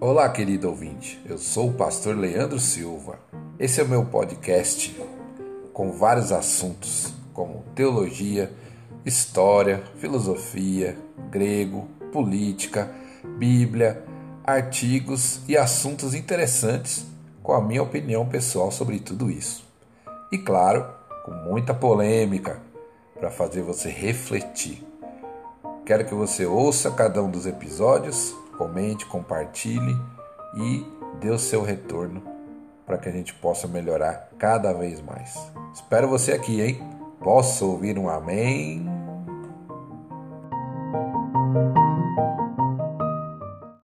Olá, querido ouvinte. Eu sou o pastor Leandro Silva. Esse é o meu podcast com vários assuntos como teologia, história, filosofia, grego, política, Bíblia, artigos e assuntos interessantes com a minha opinião pessoal sobre tudo isso. E claro, com muita polêmica para fazer você refletir. Quero que você ouça cada um dos episódios, comente, compartilhe e dê o seu retorno para que a gente possa melhorar cada vez mais. Espero você aqui, hein? Posso ouvir um amém?